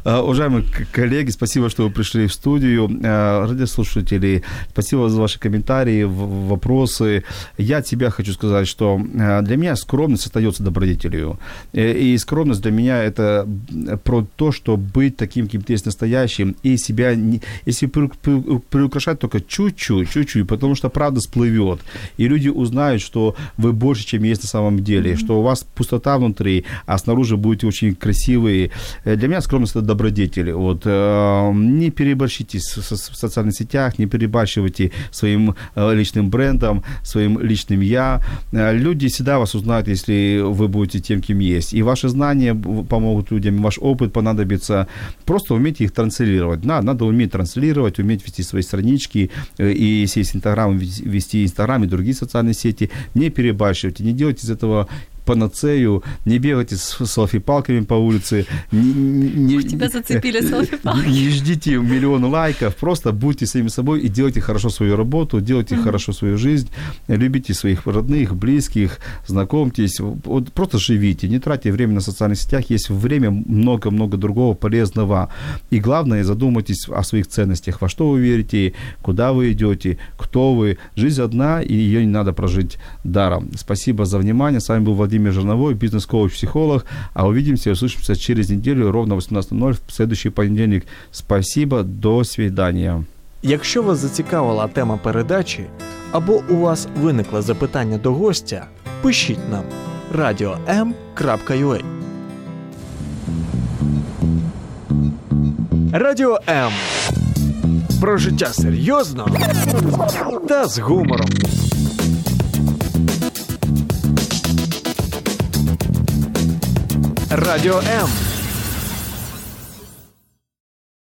А, уважаемые коллеги, спасибо, что вы пришли в студию. А, радиослушатели, спасибо за ваши комментарии, вопросы. Я от себя хочу сказать, что а, для меня скромность остается добродетелью. И скромность для меня это про то, что быть таким, каким ты есть настоящим, и себя, не, если приукрашать только чуть-чуть, чуть-чуть, потому что правда сплывет, и люди узнают, что вы больше, чем есть на самом деле, что у вас пустота внутри, а снаружи будете очень красивые. Э, для меня скромность – это добродетель. Вот, э, не переборщите в социальных сетях, не перебарщивайте своим э, личным брендом, своим личным «я». Люди всегда вас узнают, если вы будете тем, кем есть. И ваши знания помогут людям, ваш опыт понадобится. Просто умейте их транслировать. Да, надо уметь транслировать, уметь вести свои странички. И если есть Инстаграм, вести Инстаграм и другие социальные сети. Не перебарщивайте, не делайте из этого панацею, не бегайте с селфи-палками по улице. Не, не, Тебя зацепили [laughs] селфи-палки. Не ждите миллион лайков, просто будьте самим собой и делайте хорошо свою работу, делайте mm-hmm. хорошо свою жизнь, любите своих родных, близких, знакомьтесь, вот просто живите, не тратьте время на социальных сетях, есть время много-много другого полезного. И главное, задумайтесь о своих ценностях, во что вы верите, куда вы идете, кто вы. Жизнь одна, и ее не надо прожить даром. Спасибо за внимание. С вами был Владимир Владимир Жирновой, бизнес-коуч, психолог. А увидимся и услышимся через неделю ровно 18.00 в следующий понедельник. Спасибо, до свидания. Якщо вас зацікавила тема передачі або у вас виникло запитання до гостя, пишіть нам radio.m.ua Радіо М. Про життя серйозно та з гумором. Радіо М.